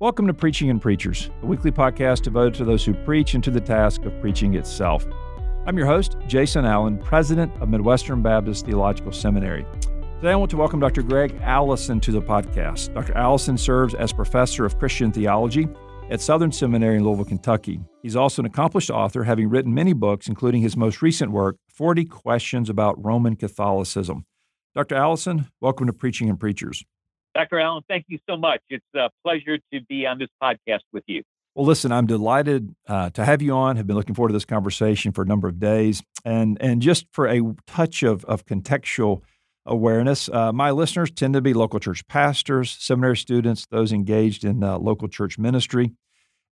Welcome to Preaching and Preachers, a weekly podcast devoted to those who preach and to the task of preaching itself. I'm your host, Jason Allen, president of Midwestern Baptist Theological Seminary. Today, I want to welcome Dr. Greg Allison to the podcast. Dr. Allison serves as professor of Christian theology at Southern Seminary in Louisville, Kentucky. He's also an accomplished author, having written many books, including his most recent work, 40 Questions About Roman Catholicism. Dr. Allison, welcome to Preaching and Preachers. Dr. Allen, thank you so much. It's a pleasure to be on this podcast with you. Well, listen, I'm delighted uh, to have you on. Have been looking forward to this conversation for a number of days, and and just for a touch of of contextual awareness, uh, my listeners tend to be local church pastors, seminary students, those engaged in uh, local church ministry,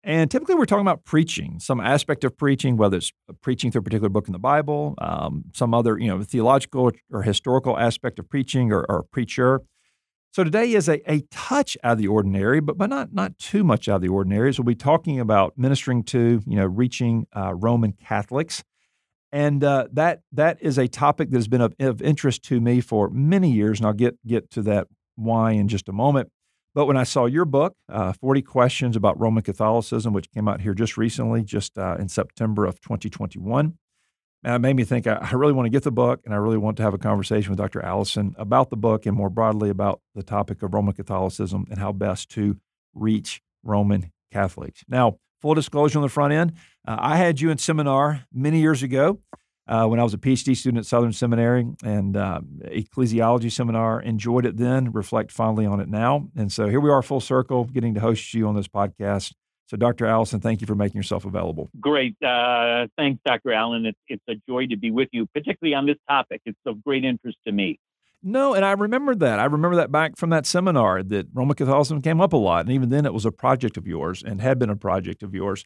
and typically we're talking about preaching, some aspect of preaching, whether it's preaching through a particular book in the Bible, um, some other you know theological or historical aspect of preaching, or, or preacher. So today is a, a touch out of the ordinary, but, but not, not too much out of the ordinary. So we'll be talking about ministering to, you know, reaching uh, Roman Catholics. And uh, that that is a topic that has been of, of interest to me for many years, and I'll get get to that why in just a moment. But when I saw your book, uh, 40 Questions About Roman Catholicism, which came out here just recently, just uh, in September of 2021, and it made me think I, really want to get the book and I really want to have a conversation with Dr. Allison about the book and more broadly about the topic of Roman Catholicism and how best to reach Roman Catholics. Now, full disclosure on the front end, uh, I had you in seminar many years ago uh, when I was a PhD student at Southern Seminary and uh, ecclesiology seminar. Enjoyed it then, reflect fondly on it now. And so here we are, full circle, getting to host you on this podcast. So, Dr. Allison, thank you for making yourself available. Great. Uh, thanks, Dr. Allen. It's, it's a joy to be with you, particularly on this topic. It's of great interest to me. No, and I remember that. I remember that back from that seminar that Roman Catholicism came up a lot. And even then, it was a project of yours and had been a project of yours.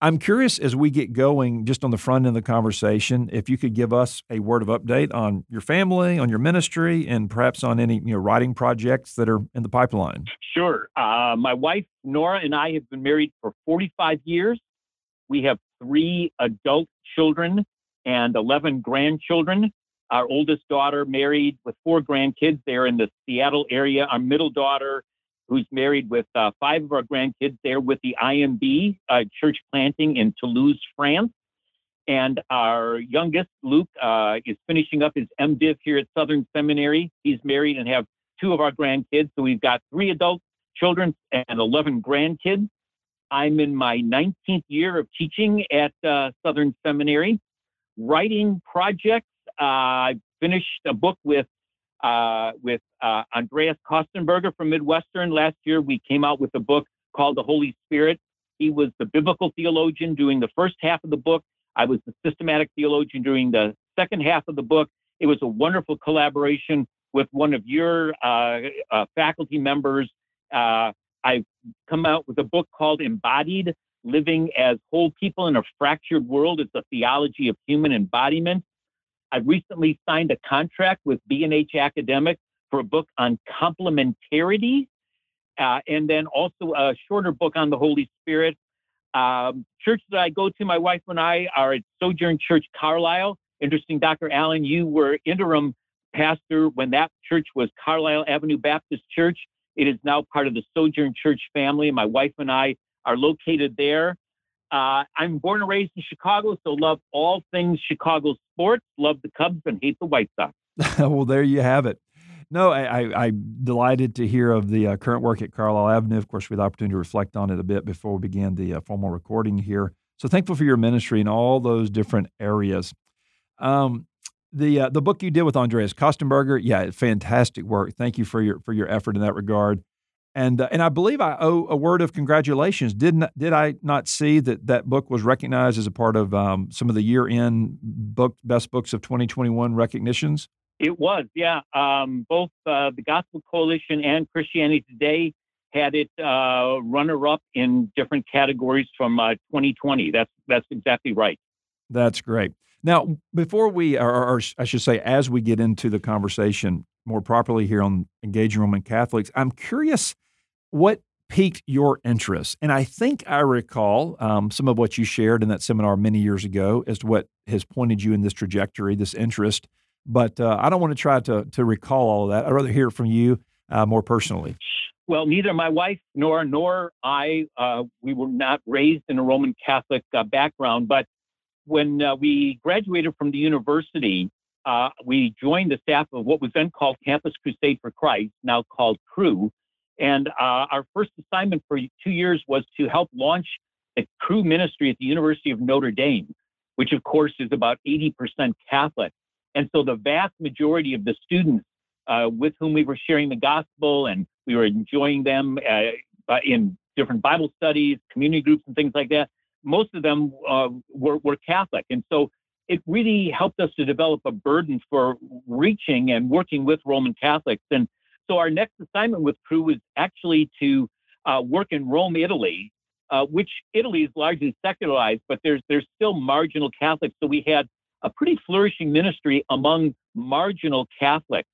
I'm curious as we get going, just on the front end of the conversation, if you could give us a word of update on your family, on your ministry, and perhaps on any you know writing projects that are in the pipeline. Sure. Uh, my wife Nora and I have been married for 45 years. We have three adult children and 11 grandchildren. Our oldest daughter married with four grandkids. They're in the Seattle area. Our middle daughter who's married with uh, five of our grandkids there with the IMB uh, church planting in Toulouse, France. And our youngest, Luke, uh, is finishing up his MDiv here at Southern Seminary. He's married and have two of our grandkids. So we've got three adult children and 11 grandkids. I'm in my 19th year of teaching at uh, Southern Seminary. Writing projects. Uh, I finished a book with uh, with uh, Andreas Kostenberger from Midwestern. Last year, we came out with a book called The Holy Spirit. He was the biblical theologian doing the first half of the book. I was the systematic theologian doing the second half of the book. It was a wonderful collaboration with one of your uh, uh faculty members. Uh, I've come out with a book called Embodied Living as Whole People in a Fractured World. It's a theology of human embodiment. I recently signed a contract with B&H Academic for a book on complementarity, uh, and then also a shorter book on the Holy Spirit. Um, church that I go to, my wife and I are at Sojourn Church Carlisle. Interesting, Dr. Allen, you were interim pastor when that church was Carlisle Avenue Baptist Church. It is now part of the Sojourn Church family. My wife and I are located there. Uh, I'm born and raised in Chicago, so love all things Chicago sports, love the Cubs, and hate the White Sox. well, there you have it. No, I, am delighted to hear of the uh, current work at Carlisle Avenue. Of course, we had the opportunity to reflect on it a bit before we began the uh, formal recording here. So thankful for your ministry in all those different areas. Um, the uh, the book you did with Andreas Kostenberger, yeah, fantastic work. Thank you for your for your effort in that regard. And uh, and I believe I owe a word of congratulations. Did not, did I not see that that book was recognized as a part of um, some of the year end book best books of 2021 recognitions? It was, yeah. Um, both uh, the Gospel Coalition and Christianity Today had it uh, runner up in different categories from 2020. Uh, that's that's exactly right. That's great. Now, before we, or, or I should say, as we get into the conversation more properly here on engaging Roman Catholics, I'm curious what piqued your interest? And I think I recall um, some of what you shared in that seminar many years ago as to what has pointed you in this trajectory, this interest. But uh, I don't want to try to, to recall all of that. I'd rather hear from you uh, more personally. Well, neither my wife nor nor I uh, we were not raised in a Roman Catholic uh, background, but when uh, we graduated from the university, uh, we joined the staff of what was then called Campus Crusade for Christ, now called Cru. And uh, our first assignment for two years was to help launch the Cru ministry at the University of Notre Dame, which of course is about 80% Catholic. And so the vast majority of the students uh, with whom we were sharing the gospel and we were enjoying them uh, in different Bible studies, community groups, and things like that. Most of them uh, were, were Catholic. And so it really helped us to develop a burden for reaching and working with Roman Catholics. And so our next assignment with Cru was actually to uh, work in Rome, Italy, uh, which Italy is largely secularized, but there's there's still marginal Catholics. So we had a pretty flourishing ministry among marginal Catholics.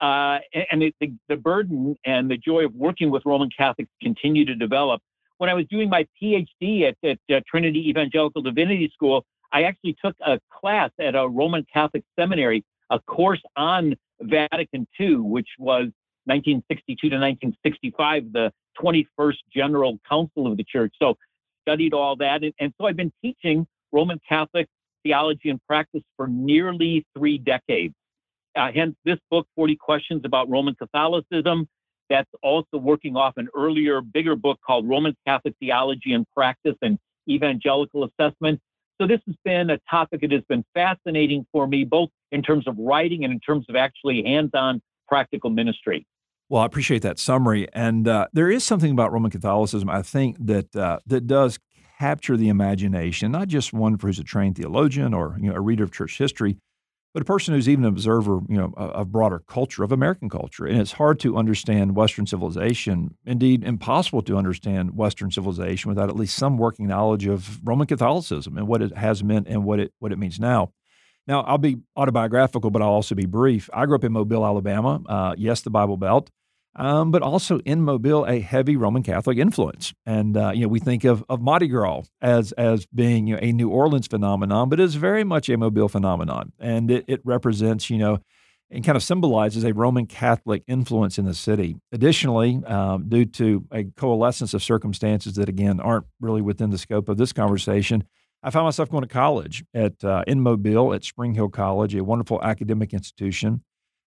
Uh, and it, the, the burden and the joy of working with Roman Catholics continue to develop. When I was doing my PhD at, at uh, Trinity Evangelical Divinity School, I actually took a class at a Roman Catholic seminary, a course on Vatican II, which was 1962 to 1965, the 21st General Council of the Church. So studied all that. And, and so I've been teaching Roman Catholic theology and practice for nearly three decades. Uh, hence, this book, 40 Questions About Roman Catholicism, that's also working off an earlier, bigger book called Roman Catholic Theology and Practice and Evangelical Assessment. So, this has been a topic that has been fascinating for me, both in terms of writing and in terms of actually hands on practical ministry. Well, I appreciate that summary. And uh, there is something about Roman Catholicism, I think, that, uh, that does capture the imagination, not just one who's a trained theologian or you know, a reader of church history, but a person who's even an observer, you know, of broader culture, of American culture. And it's hard to understand Western civilization, indeed impossible to understand Western civilization without at least some working knowledge of Roman Catholicism and what it has meant and what it what it means now. Now, I'll be autobiographical, but I'll also be brief. I grew up in Mobile, Alabama. Uh, yes, the Bible Belt um, but also in Mobile a heavy Roman Catholic influence. And uh, you know, we think of of Mardi Gras as as being you know, a New Orleans phenomenon, but it's very much a Mobile phenomenon, and it, it represents you know. And kind of symbolizes a Roman Catholic influence in the city. Additionally, um, due to a coalescence of circumstances that, again, aren't really within the scope of this conversation, I found myself going to college at uh, in Mobile at Spring Hill College, a wonderful academic institution,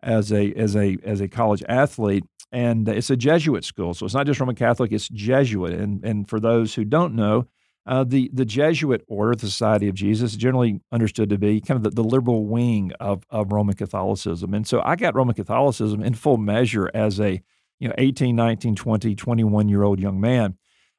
as a as a as a college athlete and it's a Jesuit school. So it's not just Roman Catholic; it's Jesuit. And and for those who don't know, uh, the the Jesuit order, the Society of Jesus, is generally understood to be kind of the, the liberal wing of of Roman Catholicism. And so I got Roman Catholicism in full measure as a you know 18, 19, 20, 21 year old young man.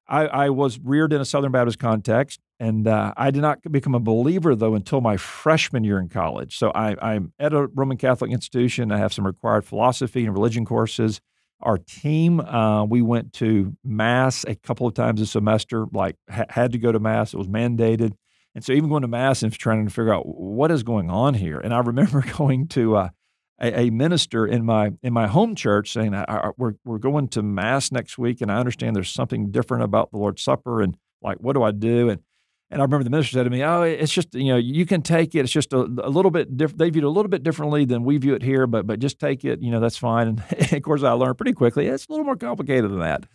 I, I was reared in a Southern Baptist context, and uh, I did not become a believer though until my freshman year in college. So I, I'm at a Roman Catholic institution. I have some required philosophy and religion courses. Our team, uh, we went to mass a couple of times a semester, like ha- had to go to mass. It was mandated. And so even going to mass and trying to figure out what is going on here. And I remember going to uh, a, a, minister in my in my home church saying, "We're we're going to mass next week, and I understand there's something different about the Lord's Supper, and like, what do I do?" And and I remember the minister said to me, "Oh, it's just you know you can take it. It's just a, a little bit different. They view it a little bit differently than we view it here, but but just take it. You know that's fine." And of course, I learned pretty quickly it's a little more complicated than that.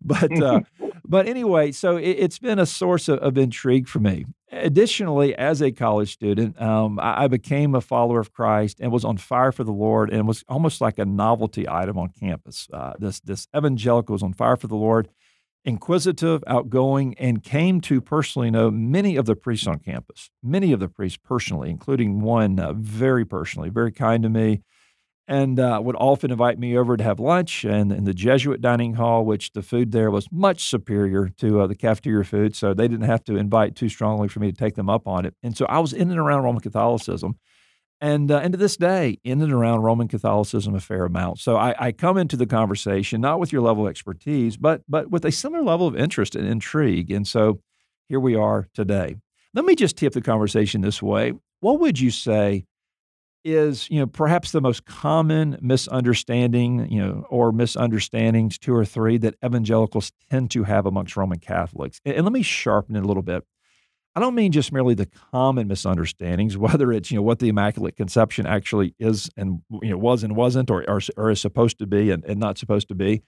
But uh, but anyway, so it, has been a source of, of, intrigue for me. Additionally, as a college student, um, I, I, became a follower of Christ and was on fire for the Lord, and was almost like a novelty item on campus. Uh, this this evangelical was on fire for the Lord inquisitive, outgoing, and came to personally know many of the priests on campus, many of the priests personally, including one uh, very personally, very kind to me, and uh, would often invite me over to have lunch and in the Jesuit dining hall, which the food there was much superior to uh, the cafeteria food. So they didn't have to invite too strongly for me to take them up on it. And so I was in and around Roman Catholicism and uh, and to this day, in and around Roman Catholicism a fair amount. So I, I, come into the conversation not with your level of expertise, but but with a similar level of interest and intrigue. And so here we are today. Let me just tip the conversation this way: What would you say is you know perhaps the most common misunderstanding, you know, or misunderstandings, two or three that evangelicals tend to have amongst Roman Catholics? and, and let me sharpen it a little bit. I don't mean just merely the common misunderstandings, whether it's you know what the Immaculate Conception actually is and you know was and wasn't, or or, or is supposed to be and, and not supposed to be,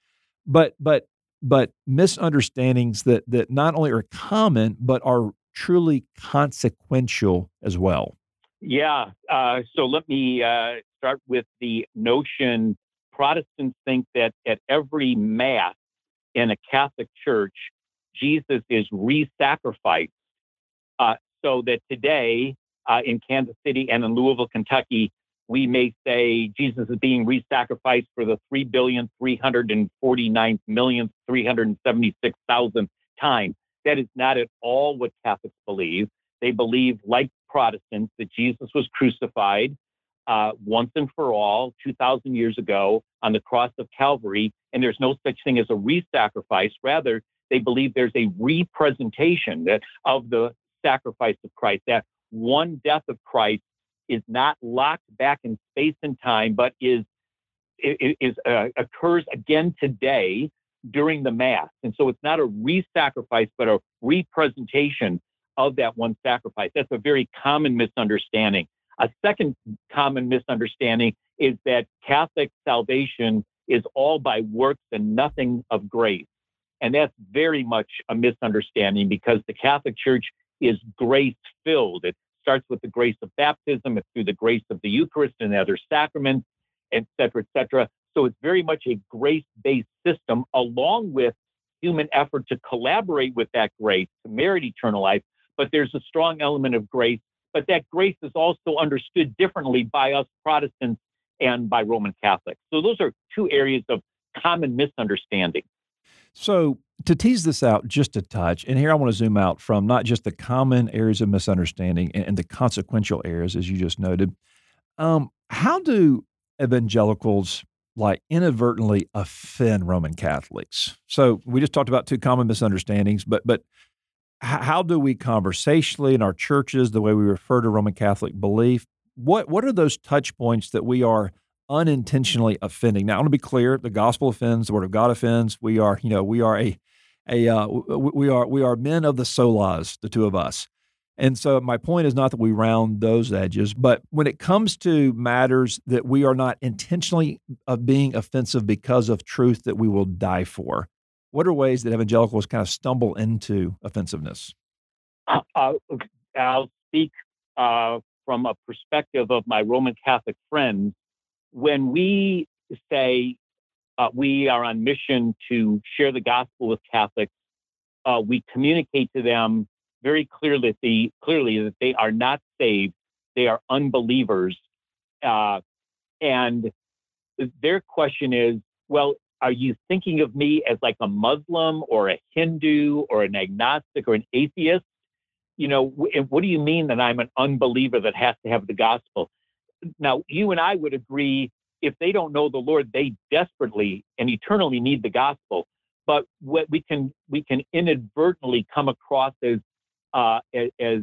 but but but misunderstandings that that not only are common but are truly consequential as well. Yeah. Uh, so let me uh, start with the notion Protestants think that at every Mass in a Catholic church, Jesus is re sacrificed. So that today uh, in Kansas City and in Louisville, Kentucky, we may say Jesus is being re sacrificed for the 3,349,376,000 times. That is not at all what Catholics believe. They believe, like Protestants, that Jesus was crucified uh, once and for all 2,000 years ago on the cross of Calvary, and there's no such thing as a re sacrifice. Rather, they believe there's a representation that, of the sacrifice of Christ, that one death of Christ is not locked back in space and time, but is, is uh, occurs again today during the Mass. And so it's not a re sacrifice, but a representation of that one sacrifice. That's a very common misunderstanding. A second common misunderstanding is that Catholic salvation is all by works and nothing of grace. And that's very much a misunderstanding because the Catholic Church is grace filled. It starts with the grace of baptism, it's through the grace of the Eucharist and other sacraments, et cetera, et cetera. So it's very much a grace based system, along with human effort to collaborate with that grace to merit eternal life. But there's a strong element of grace but that grace is also understood differently by us Protestants and by Roman Catholics. So those are two areas of common misunderstanding. So to tease this out just a touch, and here I want to zoom out from not just the common areas of misunderstanding and, and the consequential areas, as you just noted. Um, how do evangelicals like inadvertently offend Roman Catholics? So we just talked about two common misunderstandings, but but how do we conversationally in our churches, the way we refer to Roman Catholic belief, what what are those touch points that we are unintentionally offending? Now, I want to be clear: the gospel offends, the word of God offends. We are, you know, we are a a uh, we are we are men of the solas, the two of us. And so my point is not that we round those edges, but when it comes to matters that we are not intentionally of uh, being offensive because of truth that we will die for, what are ways that evangelicals kind of stumble into offensiveness? Uh, I'll speak uh, from a perspective of my Roman Catholic friends. When we say uh, we are on mission to share the gospel with Catholics, uh, we communicate to them very clearly that, clearly that they are not saved, they are unbelievers. Uh, and their question is, well, are you thinking of me as like a Muslim or a Hindu or an agnostic or an atheist? You know, what do you mean that I'm an unbeliever that has to have the gospel? Now, you and I would agree if they don't know the Lord, they desperately and eternally need the gospel. But what we can we can inadvertently come across as uh, as, as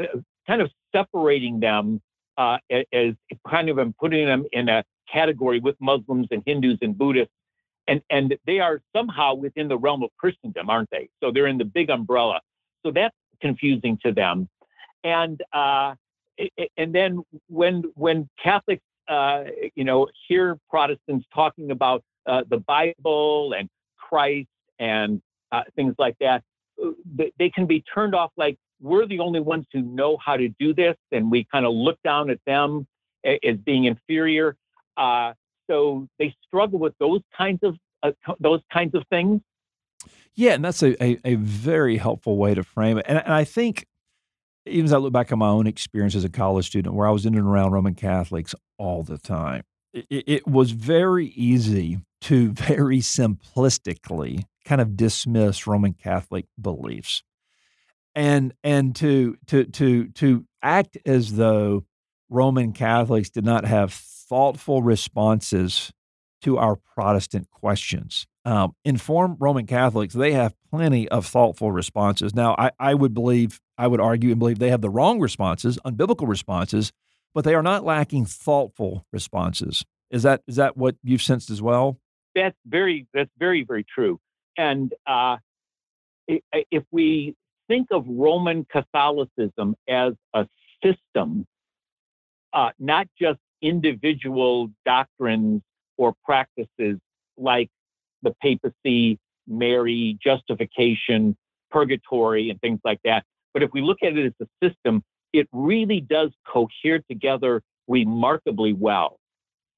uh, kind of separating them uh, as kind of putting them in a category with Muslims and Hindus and Buddhists and and they are somehow within the realm of Christendom, aren't they? So they're in the big umbrella. So that's confusing to them. And uh, and then when when Catholics, uh, you know, hear Protestants talking about uh, the Bible and Christ and uh, things like that, uh, they can be turned off like we're the only ones who know how to do this, and we kind of look down at them as being inferior. Uh, so they struggle with those kinds of uh, those kinds of things. Yeah, and that's a, a, a very helpful way to frame it. And, and, I think, even as I look back on my own experience as a college student, where I was in and around Roman Catholics all the time, it, it was very easy to very simplistically kind of dismiss Roman Catholic beliefs, and and to to to to act as though Roman Catholics did not have thoughtful responses to our Protestant questions. Um, informed Roman Catholics, they have plenty of thoughtful responses. Now, I, I would believe, I would argue and believe they have the wrong responses, unbiblical responses, but they are not lacking thoughtful responses. Is that is that what you've sensed as well? That's very that's very very true. And uh, if we think of Roman Catholicism as a system, uh, not just individual doctrines or practices like the papacy, Mary, justification, purgatory, and things like that. But if we look at it as a system, it really does cohere together remarkably well.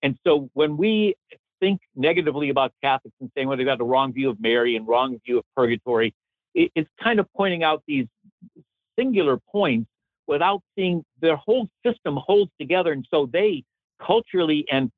And so when we think negatively about Catholics and saying, well, they've got the wrong view of Mary and wrong view of purgatory, it's kind of pointing out these singular points without seeing their whole system holds together. And so they culturally and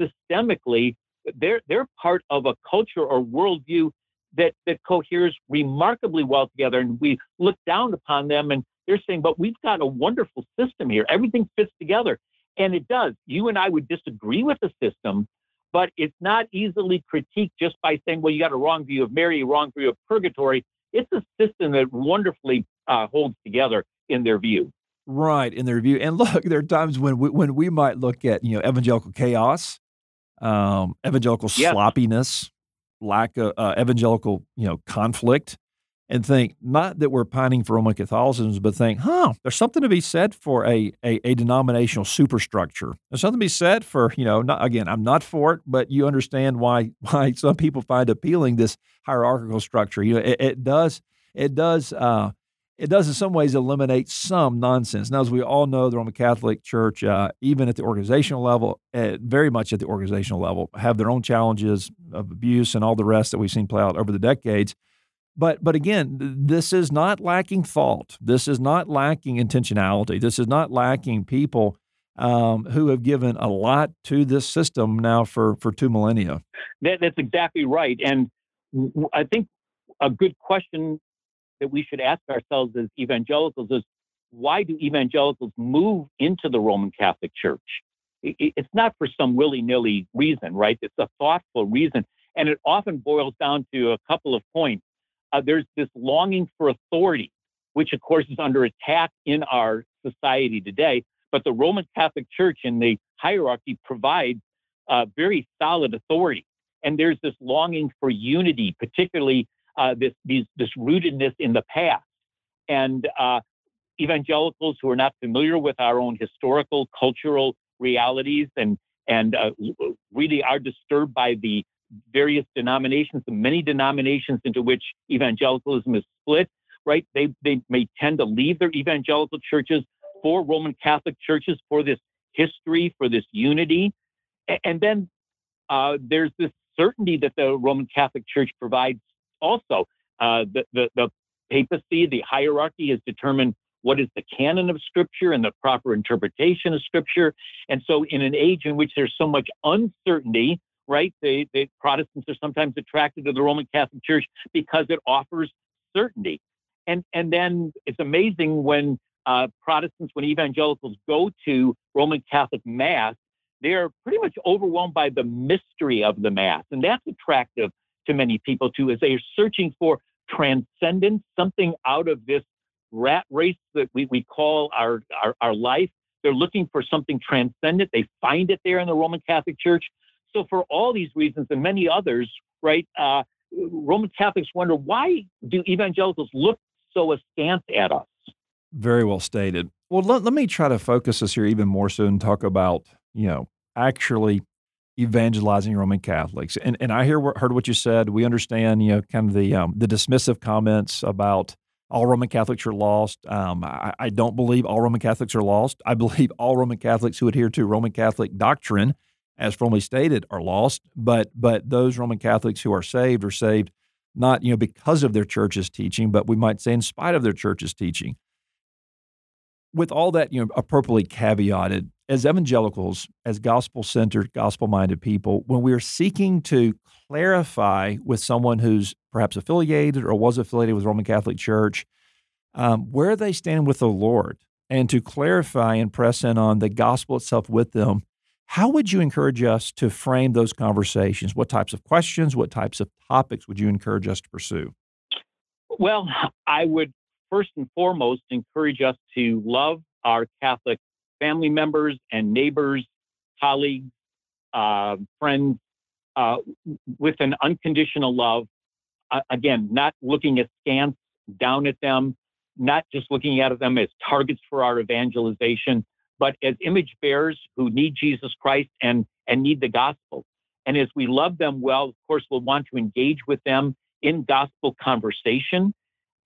systemically, they're, they're part of a culture or worldview that, that coheres remarkably well together. And we look down upon them and they're saying, but we've got a wonderful system here. Everything fits together. And it does. You and I would disagree with the system, but it's not easily critiqued just by saying, well, you got a wrong view of Mary, a wrong view of purgatory. It's a system that wonderfully uh, holds together in their view. Right, in their view. And look, there are times when we, when we might look at, you know, evangelical chaos, um, evangelical sloppiness, lack of uh, evangelical, you know, conflict and think not that we're pining for Roman Catholicism, but think, huh, there's something to be said for a, a, a denominational superstructure. There's something to be said for, you know, not, again, I'm not for it, but you understand why why some people find appealing this hierarchical structure. You know, it, it does it does uh, it does in some ways eliminate some nonsense. Now, as we all know, the Roman Catholic Church, uh, even at the organizational level, uh, very much at the organizational level, have their own challenges of abuse and all the rest that we've seen play out over the decades. But but again, this is not lacking thought. This is not lacking intentionality. This is not lacking people um, who have given a lot to this system now for for two millennia. That, that's exactly right. And I think a good question that we should ask ourselves as evangelicals is why do evangelicals move into the Roman Catholic Church? It's not for some willy nilly reason, right? It's a thoughtful reason. And it often boils down to a couple of points uh, there's this longing for authority, which of course is under attack in our society today. But the Roman Catholic Church in the hierarchy provides uh, very solid authority. And there's this longing for unity, particularly uh, this, these, this rootedness in the past. And uh, evangelicals who are not familiar with our own historical, cultural realities and, and uh, really are disturbed by the various denominations, the many denominations into which evangelicalism is split, right? They, they may tend to leave their evangelical churches for Roman Catholic churches for this history, for this unity. And then uh, there's this certainty that the Roman Catholic Church provides also. Uh, the, the, the papacy, the hierarchy has determined what is the canon of Scripture and the proper interpretation of Scripture. And so, in an age in which there's so much uncertainty right? The, they Protestants are sometimes attracted to the Roman Catholic Church because it offers certainty. And and then it's amazing when uh, Protestants, when evangelicals go to Roman Catholic Mass, they are pretty much overwhelmed by the mystery of the Mass, and that's attractive to many people too, as they are searching for transcendence, something out of this rat race that we, we call our, our, our life. They're looking for something transcendent. They find it there in the Roman Catholic Church. So, for all these reasons and many others, right, uh, Roman Catholics wonder why do evangelicals look so askance at us? Very well stated. Well, let, let me try to focus us here even more so and talk about, you know, actually evangelizing Roman Catholics. And and I hear heard what you said. We understand, you know, kind of the um, the dismissive comments about all Roman Catholics are lost. Um, I, I, don't believe all Roman Catholics are lost. I believe all Roman Catholics who adhere to Roman Catholic doctrine as formally stated, are lost. But but those Roman Catholics who are saved are saved not you know because of their church's teaching, but we might say in spite of their church's teaching. With all that you know appropriately caveated, as evangelicals, as gospel-centered, gospel-minded people, when we are seeking to clarify with someone who's perhaps affiliated or was affiliated with Roman Catholic Church, um, where they stand with the Lord, and to clarify and press in on the gospel itself with them how would you encourage us to frame those conversations? What types of questions, what types of topics would you encourage us to pursue? Well, I would first and foremost encourage us to love our Catholic family members and neighbors, colleagues, uh, friends uh, with an unconditional love. Uh, again, not looking askance down at them, not just looking at them as targets for our evangelization, but as image bearers who need Jesus Christ and, and need the gospel. And as we love them well, of course, we'll want to engage with them in gospel conversation.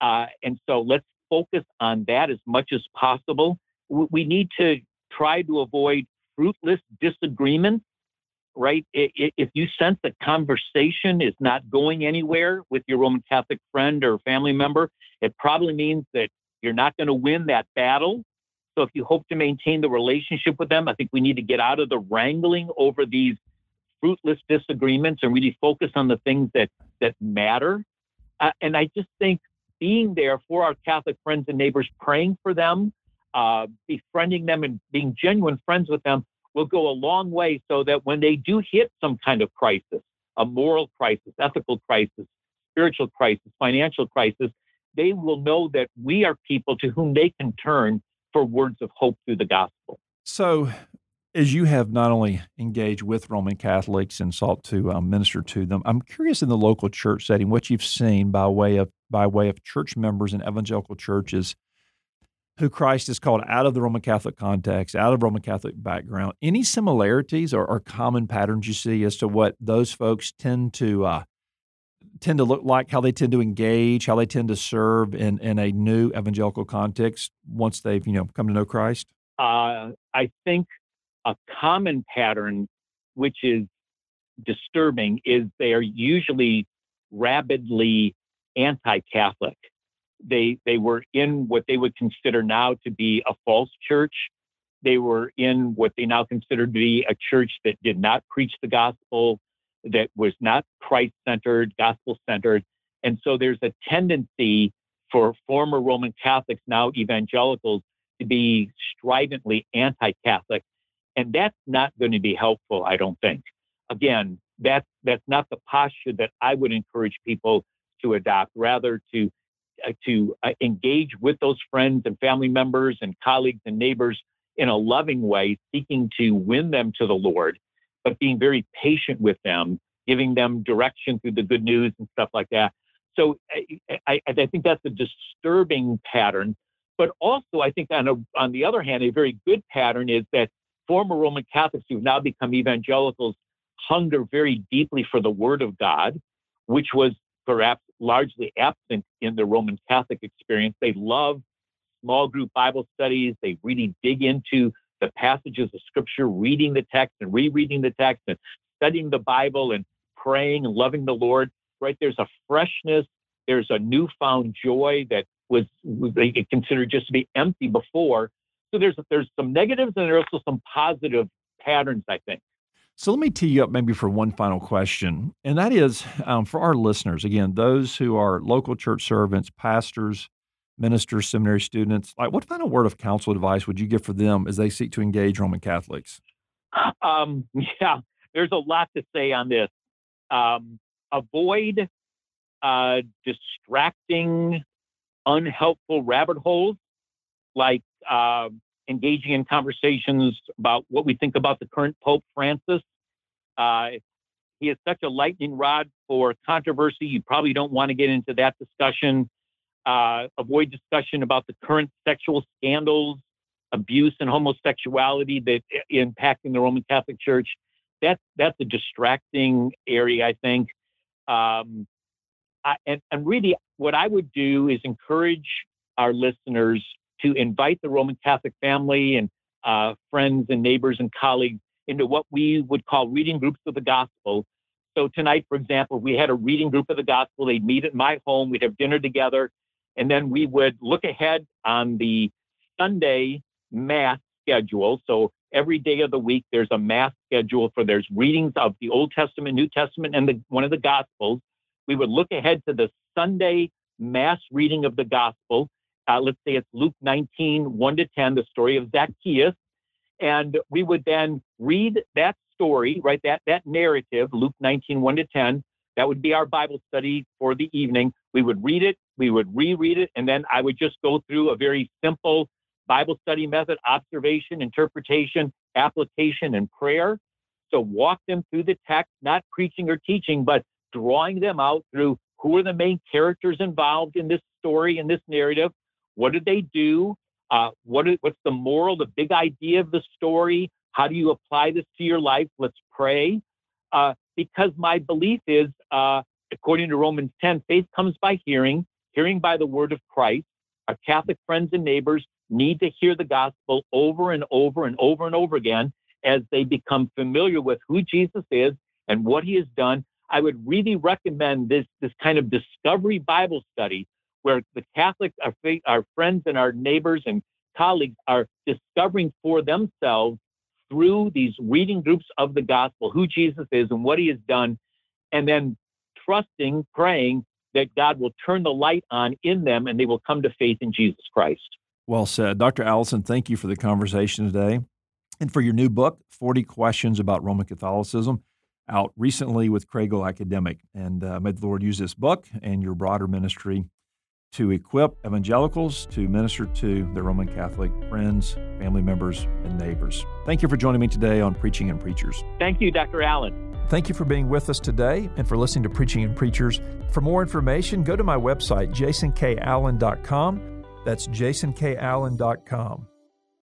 Uh, and so let's focus on that as much as possible. We need to try to avoid fruitless disagreements, right? If you sense that conversation is not going anywhere with your Roman Catholic friend or family member, it probably means that you're not going to win that battle. So if you hope to maintain the relationship with them, I think we need to get out of the wrangling over these fruitless disagreements and really focus on the things that that matter. Uh, and I just think being there for our Catholic friends and neighbors, praying for them, uh, befriending them, and being genuine friends with them will go a long way so that when they do hit some kind of crisis, a moral crisis, ethical crisis, spiritual crisis, financial crisis, they will know that we are people to whom they can turn for words of hope through the gospel. So, as you have not only engaged with Roman Catholics and sought to um, minister to them, I'm curious in the local church setting what you've seen by way of by way of church members in evangelical churches who Christ is called out of the Roman Catholic context, out of Roman Catholic background. Any similarities or, or common patterns you see as to what those folks tend to uh, tend to look like, how they tend to engage, how they tend to serve in in a new evangelical context once they've you know come to know Christ? Uh, I think a common pattern, which is disturbing, is they are usually rabidly anti-Catholic. They they were in what they would consider now to be a false church. They were in what they now consider to be a church that did not preach the gospel, that was not Christ-centered, gospel-centered, and so there's a tendency for former Roman Catholics, now evangelicals, to be stridently anti-Catholic, and that's not going to be helpful. I don't think. Again, that's that's not the posture that I would encourage people to adopt, rather to to uh, engage with those friends and family members and colleagues and neighbors in a loving way, seeking to win them to the Lord, but being very patient with them, giving them direction through the good news and stuff like that. So I, I, I think that's a disturbing pattern. But also, I think on, a, on the other hand, a very good pattern is that former Roman Catholics who've now become evangelicals hunger very deeply for the Word of God, which was perhaps largely absent in the Roman Catholic experience. They love small group Bible studies. They really dig into the passages of Scripture, reading the text and rereading the text and studying the Bible and praying and loving the Lord. Right? There's a freshness. There's a newfound joy that was they considered just to be empty before. So there's there's some negatives and there's also some positive patterns, I think. So let me tee you up maybe for one final question, and that is um, for our listeners. Again, those who are local church servants, pastors, ministers, seminary students. Like, what final word of counsel advice would you give for them as they seek to engage Roman Catholics? Um, yeah, there's a lot to say on this. Um, avoid uh, distracting, unhelpful rabbit holes like uh, engaging in conversations about what we think about the current Pope Francis. Uh, he is such a lightning rod for controversy. You probably don't want to get into that discussion. Uh, avoid discussion about the current sexual scandals, abuse, and homosexuality that impacting the Roman Catholic Church. That's that's a distracting area, I think. Um, I, and, and really, what I would do is encourage our listeners to invite the Roman Catholic family and uh, friends and neighbors and colleagues into what we would call reading groups of the gospel. So tonight, for example, we had a reading group of the gospel. They'd meet at my home. We'd have dinner together, and then we would look ahead on the Sunday mass schedule. So every day of the week, there's a mass schedule for there's readings of the Old Testament, New Testament, and the, one of the Gospels. We would look ahead to the Sunday mass reading of the Gospel. Uh, let's say it's Luke 19, 1 to 10, the story of Zacchaeus. And we would then read that story, right? That, that narrative, Luke 19, 1 to 10. That would be our Bible study for the evening. We would read it, we would reread it, and then I would just go through a very simple Bible study method observation, interpretation, application, and prayer. So walk them through the text, not preaching or teaching, but drawing them out through who are the main characters involved in this story, in this narrative, what did they do? Uh, what is, what's the moral, the big idea of the story? How do you apply this to your life? Let's pray. Uh, because my belief is, uh, according to Romans 10, faith comes by hearing, hearing by the word of Christ. Our Catholic friends and neighbors need to hear the gospel over and over and over and over again as they become familiar with who Jesus is and what he has done. I would really recommend this, this kind of discovery Bible study where the Catholics, our, our friends and our neighbors and colleagues are discovering for themselves through these reading groups of the gospel who Jesus is and what he has done, and then trusting, praying that God will turn the light on in them and they will come to faith in Jesus Christ. Well said. Dr. Allison, thank you for the conversation today and for your new book, 40 Questions About Roman Catholicism, out recently with Kregel Academic. And uh, may the Lord use this book and your broader ministry to equip evangelicals to minister to their Roman Catholic friends, family members, and neighbors. Thank you for joining me today on Preaching and Preachers. Thank you, Dr. Allen. Thank you for being with us today and for listening to Preaching and Preachers. For more information, go to my website, jasonkallen.com. That's jasonkallen.com.